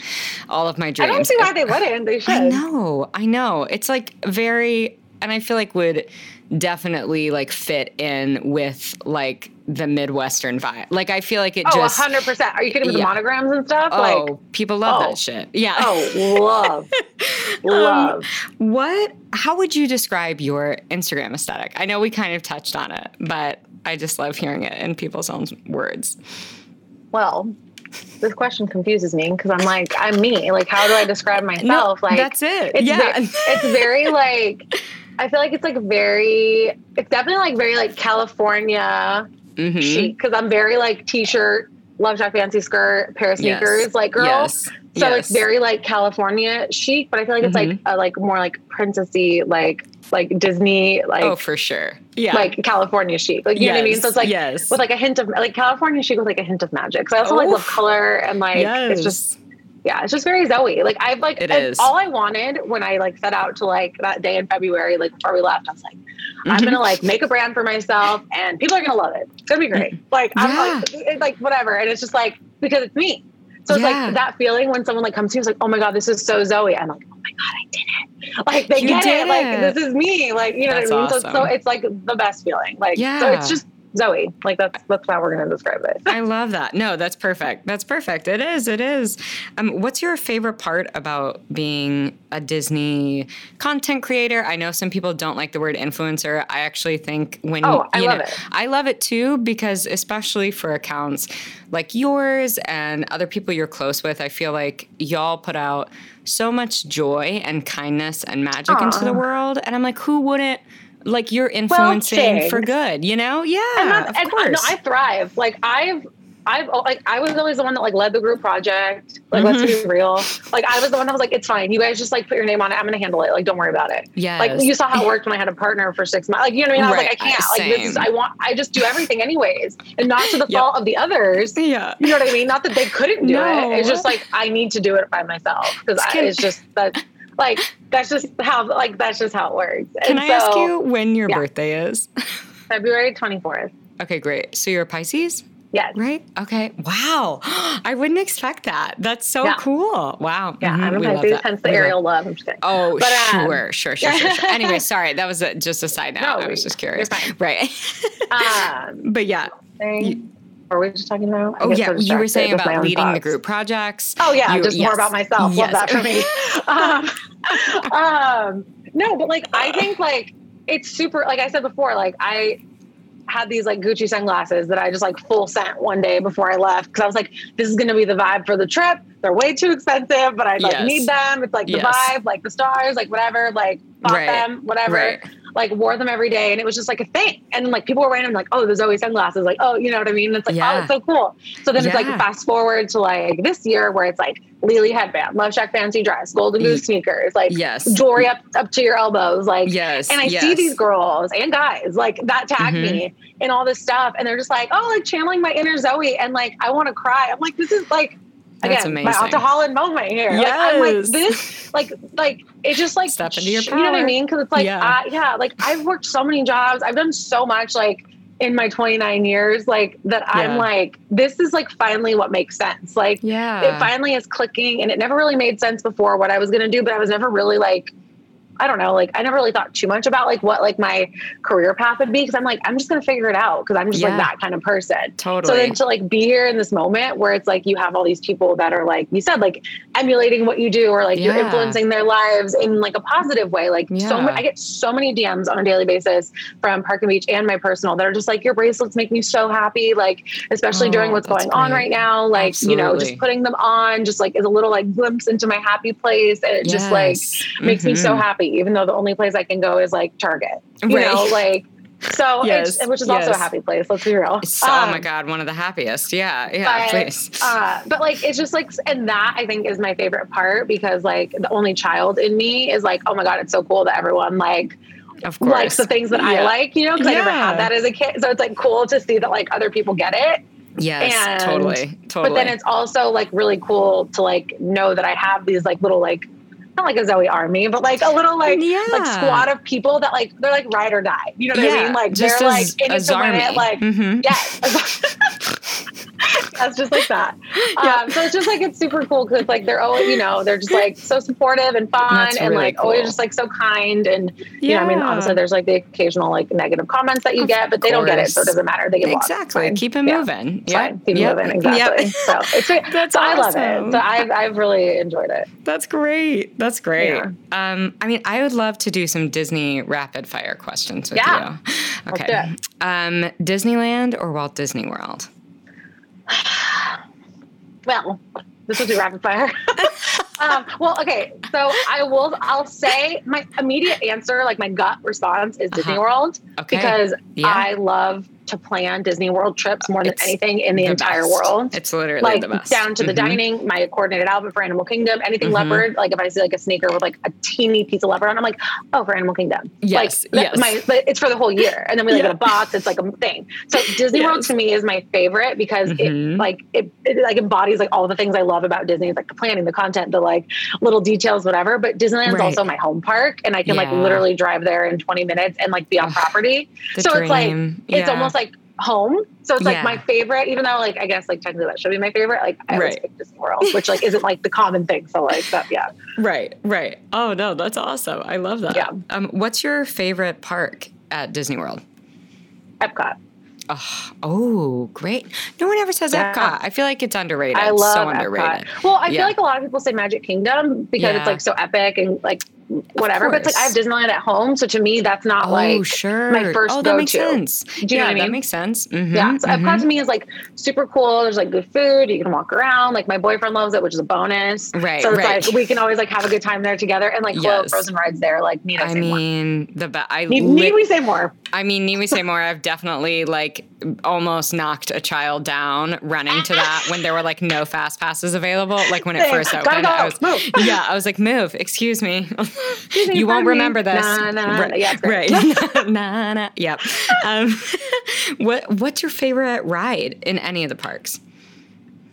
all of my dreams. I don't see why they wouldn't. They should. I know, I know. It's like very, and I feel like would definitely like fit in with like the Midwestern vibe. Like I feel like it Oh, just, hundred percent. Are you kidding with Yeah. the monograms and stuff? oh, Like, people love oh. that shit. Yeah. oh, love, Um, love. What? How would you describe your Instagram aesthetic? I know we kind of touched on it, but I just love hearing it in people's own words. Well, this question confuses me because I'm like, I'm me. Like, how do I describe myself? like, that's it. It's yeah. it's very like. I feel like it's like very. It's definitely like very like California Mhm. chic because I'm very like t-shirt, love shack fancy skirt, pair of Yes. sneakers, like girl. Yes. So yes. it's very like California chic, but I feel like it's like Mhm. a, like more like princessy, like like Disney, like oh, for sure. Yeah. like California chic. Like you know what I mean? So it's like yes. with like a hint of like California chic with like a hint of magic. So I also like love color and like yes. it's just yeah, it's just very Zoe. Like I've like It is. all I wanted when I like set out to like that day in February, like before we left, I was like, I'm Mhm. gonna like make a brand for myself and people are gonna love it. It's gonna be great. Like I'm like it's like whatever. And it's just like because it's me. So it's Yeah. like that feeling when someone like comes to you, it's like, oh my God, this is so Zoe. I'm like, oh my God, I did it. Like they You get did it. Like this is me. Like, you know That's what I mean? So it's so it's like the best feeling. Like so Yeah. it's just Zoe. Like that's that's how we're gonna describe it. I love that. No, that's perfect. That's perfect. It is. It is. Um, what's your favorite part about being a Disney content creator? I know some people don't like the word influencer. I actually think when Oh, I you love know, it. I love it too because especially for accounts like yours and other people you're close with, I feel like y'all put out so much joy and kindness and magic into the world, and I'm like, who wouldn't? Like you're influencing for good, you know? Yeah, and that's, of and, uh, course. no, I thrive. Like I've, I've like I was always the one that like led the group project. Like let's Mm-hmm. be real. Like I was the one that was like, it's fine. You guys just like put your name on it. I'm gonna handle it. Like don't worry about it. Yeah. Like you saw how it worked when I had a partner for six months. Like you know what I mean? I was Right, like, I can't. Like this is. I want. I just do everything anyways, and not to the Yep. fault of the others. yeah. You know what I mean? Not that they couldn't do No. it. It's just like I need to do it by myself because it's just that. Like that's just how. Like that's just how it works. Can And I ask you when your yeah. birthday is? February 24th. okay, great. So you're a Pisces, Yes. right? Okay. Wow. I wouldn't expect that. That's so Yeah. cool. Wow. Yeah, Mhm, I'm a Pisces, hence the We Ariel love. I'm just kidding. Oh, But, um, sure, sure, sure, sure, sure. Anyway, sorry, that was a, just a side note. No, I was just curious. Right. Um, but yeah. thing. Were we just talking about? I Oh yeah, so you were saying about leading the group projects. Oh yeah, You- just more about myself. Love that for me. um, um, no, but like I think like it's super. Like I said before, like I had these like Gucci sunglasses that I just like full sent one day before I left because I was like, this is gonna be the vibe for the trip. They're way too expensive, but I like Yes. need them. It's like the Yes. vibe, like the stars, like whatever. Like bought Right. them, whatever. Right. Like wore them every day, and it was just like a thing. And like people were wearing them, like, oh, the Zoe sunglasses, like, oh, you know what I mean? And it's like, Yeah. oh, it's so cool. So then it's like fast forward to like this year where it's like Lily headband, Love Shack fancy dress, Golden Goose sneakers, like Yes. jewelry up up to your elbows, like Yes. and I yes. see these girls and guys like that tag Mhm. me and all this stuff, and they're just like, oh, like channeling my inner Zoe, and like I want to cry. I'm like, this is like That's again my amazing. Alta Holland moment here. Like I'm like this, like like it just like Step into your you know what I mean? Because it's like Yeah. I, yeah, like I've worked so many jobs, I've done so much, like in my 29 years, like that Yeah. I'm like, this is like finally what makes sense. Like Yeah. it finally is clicking and it never really made sense before what I was going to do, but I was never really like, I don't know, like I never really thought too much about like what like my career path would be because I'm like, I'm just going to figure it out because I'm just Yeah. like that kind of person. totally. So then to like be here in this moment where it's like you have all these people that are like you said, like emulating what you do or like you're influencing their lives in like a positive way. Like so Yeah. many, I get so many DMs on a daily basis from Park and Beach and my personal that are just like your bracelets make me so happy. Like especially Oh, during what's going on right now. Like, you know, just putting them on just like is a little like glimpse into my happy place. And it just like Yes. makes me so Mhm. Happy, even though the only place I can go is like Target. You Right. know, like so Yes, it's, which is also a happy place, let's be real. So, oh my Um, God, one of the happiest. Yeah. Yeah. but, please. Uh, but like it's just like and that I think is my favorite part because like the only child in me is like oh my god it's so cool that everyone like of course. likes the things that I like you know because I never had that as a kid so it's like cool to see that like other people get it Yes. and- totally. Totally. but then it's also like really cool to like know that I have these like little like not like a Zoe army, but like a little like like squad of people that like they're like ride or die. You know what I mean? Like they're like in a it to win it. Like Mhm. yes. That's just like that. Um, so it's just like it's super cool because like they're always you know they're just like so supportive and fun That's and really like always just like so kind and you know I mean Yeah. obviously there's like the occasional like negative comments that you Of get but they don't get it so it doesn't matter they get Exactly. Keep it moving. Yeah. fine. Keep it moving exactly. So it's. That's so I love it. So I've I've really enjoyed it. That's great. That's great. Yeah. Um, I mean, I would love to do some Disney rapid fire questions with Yeah. you. Okay. Um, Disneyland or Walt Disney World? Well, this will do rapid fire. um, well, okay. So I will. I'll say my immediate answer, like my gut response, is Disney Uh-huh. World Okay. because Yeah. I love to plan Disney World trips more than It's anything in the, entire best. world. It's literally like the best. down to the Mhm. dining, my coordinated outfit for Animal Kingdom, anything Mhm. leopard. Like if I see like a sneaker with like a teeny piece of leopard on, I'm like, oh, for Animal Kingdom. Yes, like, yes. My, but it's for the whole year, and then we like Yeah. get a box. It's like a thing. So Disney World to me is my favorite because Mhm. it like it, it like embodies like all the things I love about Disney. It's like the planning, the content, the like little details, whatever. But Disneyland's Right. also my home park, and I can like literally drive there in 20 minutes and like be on property. The so it's like it's Yeah. almost like home. So it's Yeah. like my favorite, even though like I guess like technically that should be my favorite. Like I always Right. pick Disney World, which like isn't like the common thing. So like that, yeah. right, right. Oh no, that's awesome. I love that. Yeah. Um, what's your favorite park at Disney World? Epcot. Oh, oh, great. No one ever says Yeah. Epcot. I feel like it's underrated. I love so Epcot. underrated. Well, I Yeah. feel like a lot of people say Magic Kingdom because Yeah. it's like so epic and like whatever. But it's like I have. Disneyland at home, so to me that's not oh, like sure. my first oh, that go-to. sense. Do you know what I that mean? makes sense. Mhm, Yeah, so mhm. Epcot to me is like super cool. There's like good food. You can walk around. Like my boyfriend loves it, which is a bonus. Right, So it's right. like we can always like have a good time there together and like Yes. frozen rides there. Like need I I say more? mean, the be- I Need, lit- need we say more? I mean, need we say more? I've definitely like almost knocked a child down running to that when there were like no fast passes available. Like when it first opened, go. I was Move. yeah, I was like, move, excuse me, you won't pardon me. remember this. Nah, nah, right, Yeah, right. nah, nah. Yep. Um, what What's your favorite ride in any of the parks?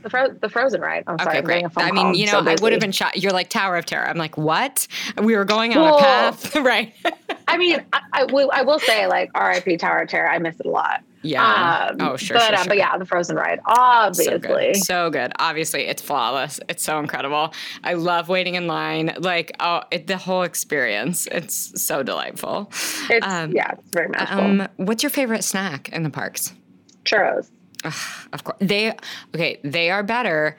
The, fro- the frozen ride. I'm. Okay, I'm great. I mean, you know, so I would have been shot. You're like Tower of Terror. I'm like, what? We were going on Well, a path, right? I mean, I, I will. I will say, like R.I.P. Tower of Terror. I miss it a lot. Yeah. Um, oh, sure. But sure, um, sure. but yeah, the Frozen ride, So obviously. good. So good. Obviously, it's flawless. It's so incredible. I love waiting in line. Like, oh, it, the whole experience. It's so delightful. It's Um, yeah, it's very magical. Um, what's your favorite snack in the parks? Churros. Of course, they okay. They are better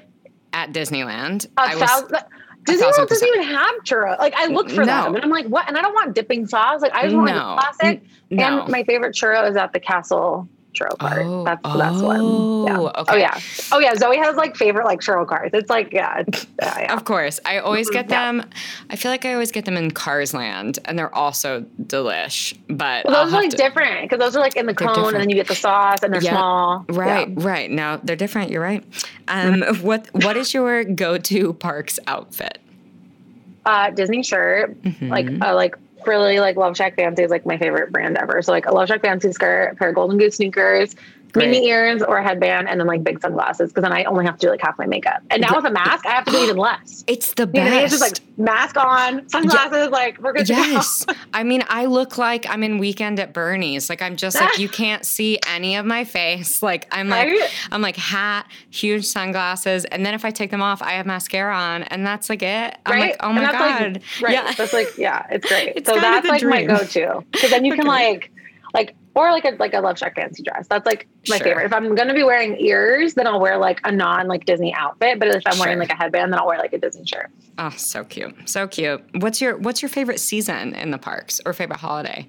at Disneyland. A I was- thousand, Disney World doesn't even have churro. Like I look for no. them and I'm like, what? And I don't want dipping sauce. Like I just want no. like classic. No. And my favorite churro is at the castle churro cart. Oh, that's the best one. Yeah. Oh, okay. Oh yeah. Oh yeah. Zoe has like favorite like churro carts. It's like yeah, it's, uh, yeah. Of course, I always get them. Yeah. I feel like I always get them in Cars Land, and they're also delish. But well, those are like to, different because those are like in the cone, different. and then you get the sauce, and they're yeah. small. Right. Right. Now they're different. You're right. Um, what What is your go to parks outfit? Uh, Disney shirt, mm-hmm. like uh, like really like Love Shack Fancy is like my favorite brand ever. So like a Love Shack Fancy skirt, a pair of Golden Goose sneakers, Great. mini ears or a headband, and then like big sunglasses because then I only have to do like half my makeup. And now with a mask, I have to do even less. It's the best. You know, it's just like mask on, sunglasses, yeah. like we're good yes. I mean, I look like I'm in Weekend at Bernie's. Like I'm just like you can't see any of my face. Like I'm like right? I'm like hat, huge sunglasses, and then if I take them off, I have mascara on, and that's like it. I'm right? Oh like, oh my god, like, right? Yeah, that's like yeah, it's great. It's so that's like dream. my go-to because then you okay. can like like or like a like a Love Shack fancy dress. That's like my sure. favorite. If I'm gonna be wearing ears, then I'll wear like a non like Disney outfit. But if I'm sure. wearing like a headband, then I'll wear like a Disney shirt. Oh, so cute, so cute. What's your What's your favorite season in the parks or favorite holiday?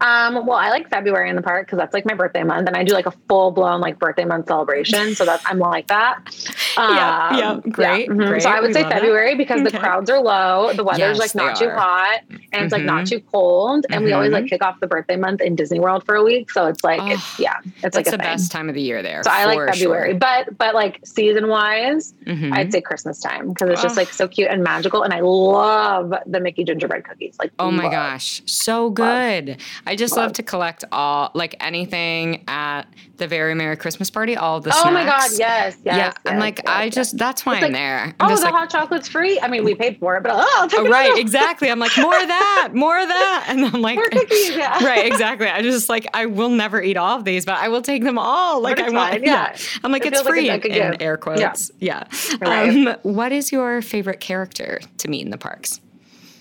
Um, well, I like February in the park because that's like my birthday month, and I do like a full blown like birthday month celebration. So that's I'm like that. Um, yeah, yeah, great, yeah. Mm-hmm. great. So I would we say February it. because okay. the crowds are low, the weather's yes, like not too hot, and mm-hmm. it's like not mm-hmm. too cold, and mm-hmm. we always like mm-hmm. kick off the birthday month in Disney World for a week. So it's like oh, it's yeah, it's like the thing. best time of the year there. So I like February, sure. but but like season wise, mm-hmm. I'd say Christmas time because it's just like so cute and magical, and I love the Mickey gingerbread cookies. Like oh my love. gosh, so good! I just love. to collect all like anything at the very Merry Christmas party, all the Oh snacks. my god, yes, yes. Yeah, yes, I'm like, yes, I just that's why it's I'm like, there. I'm oh, the like, hot chocolate's free. I mean, we paid for it, but oh, I'll take oh right, exactly. I'm like, more of that, more of that, and I'm like, more cookies, yeah. right, exactly. I just like, I will never eat all of these, but I will take them all. Like I want, yeah. yeah. I'm like, it it's free like in air quotes. Yeah. yeah. Right. Um, what is your favorite character to meet in the parks?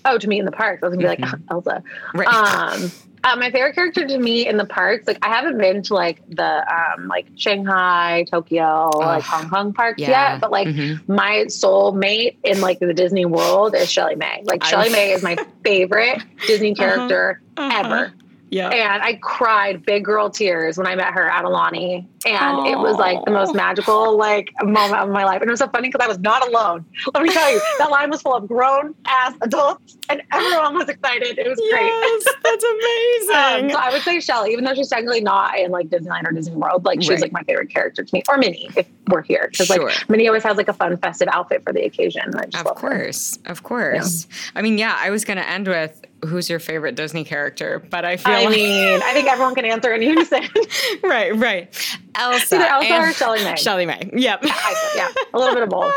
Oh, to meet in the parks. I was gonna be like mm-hmm. Elsa. Right. Um, uh, my favorite character to me in the parks, like I haven't been to like the um like Shanghai, Tokyo, oh, like Hong Kong parks yeah. yet, but like mm-hmm. my soul mate in like the Disney world is ShellieMay. Like ShellieMay is my favorite Disney uh-huh. character uh-huh. Uh-huh. ever. Yeah. And I cried big girl tears when I met her at Aulani. And Aww. it was like the most magical like moment of my life. And it was so funny because I was not alone. Let me tell you, that line was full of grown ass adults and everyone was excited. It was yes, great. That's amazing. um, so I would say Shelly, even though she's technically not in like Disneyland or Disney World, like she's right. like my favorite character to me. Or Minnie, if we're here. Because sure. like Minnie always has like a fun festive outfit for the occasion. of course. Her. Of course. Yeah. I mean, yeah, I was gonna end with who's your favorite Disney character, but I feel I like mean, I think everyone can answer in unison. right, right. Elsa. Either Elsa or ShellieMay. Shelly May. Yep. Yeah, yeah, a little bit of both.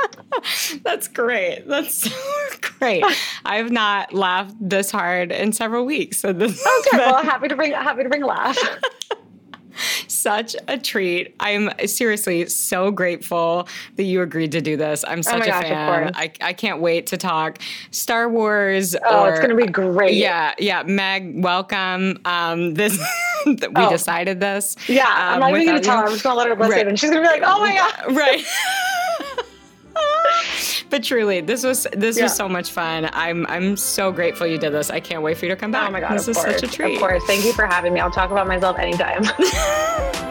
That's great. That's great. I have not laughed this hard in several weeks. So this Okay, well happy to bring happy to bring a laugh such a treat. I'm seriously so grateful that you agreed to do this. I'm oh such oh a gosh, fan. I, I can't wait to talk Star Wars. Oh, or, it's going to be great. Yeah, yeah. Meg, welcome. Um, this we oh. decided this. Yeah, um, I'm not even going to tell her. I'm just going to let her listen, right. and she's going to be like, "Oh my god!" Right. but truly, this was this yeah. was so much fun. I'm I'm so grateful you did this. I can't wait for you to come back. Oh my god, this is such a treat. Of course, thank you for having me. I'll talk about myself anytime.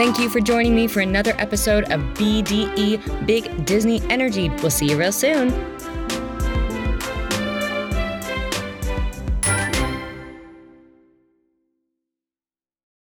Thank you for joining me for another episode of BDE Big Disney Energy. We'll see you real soon.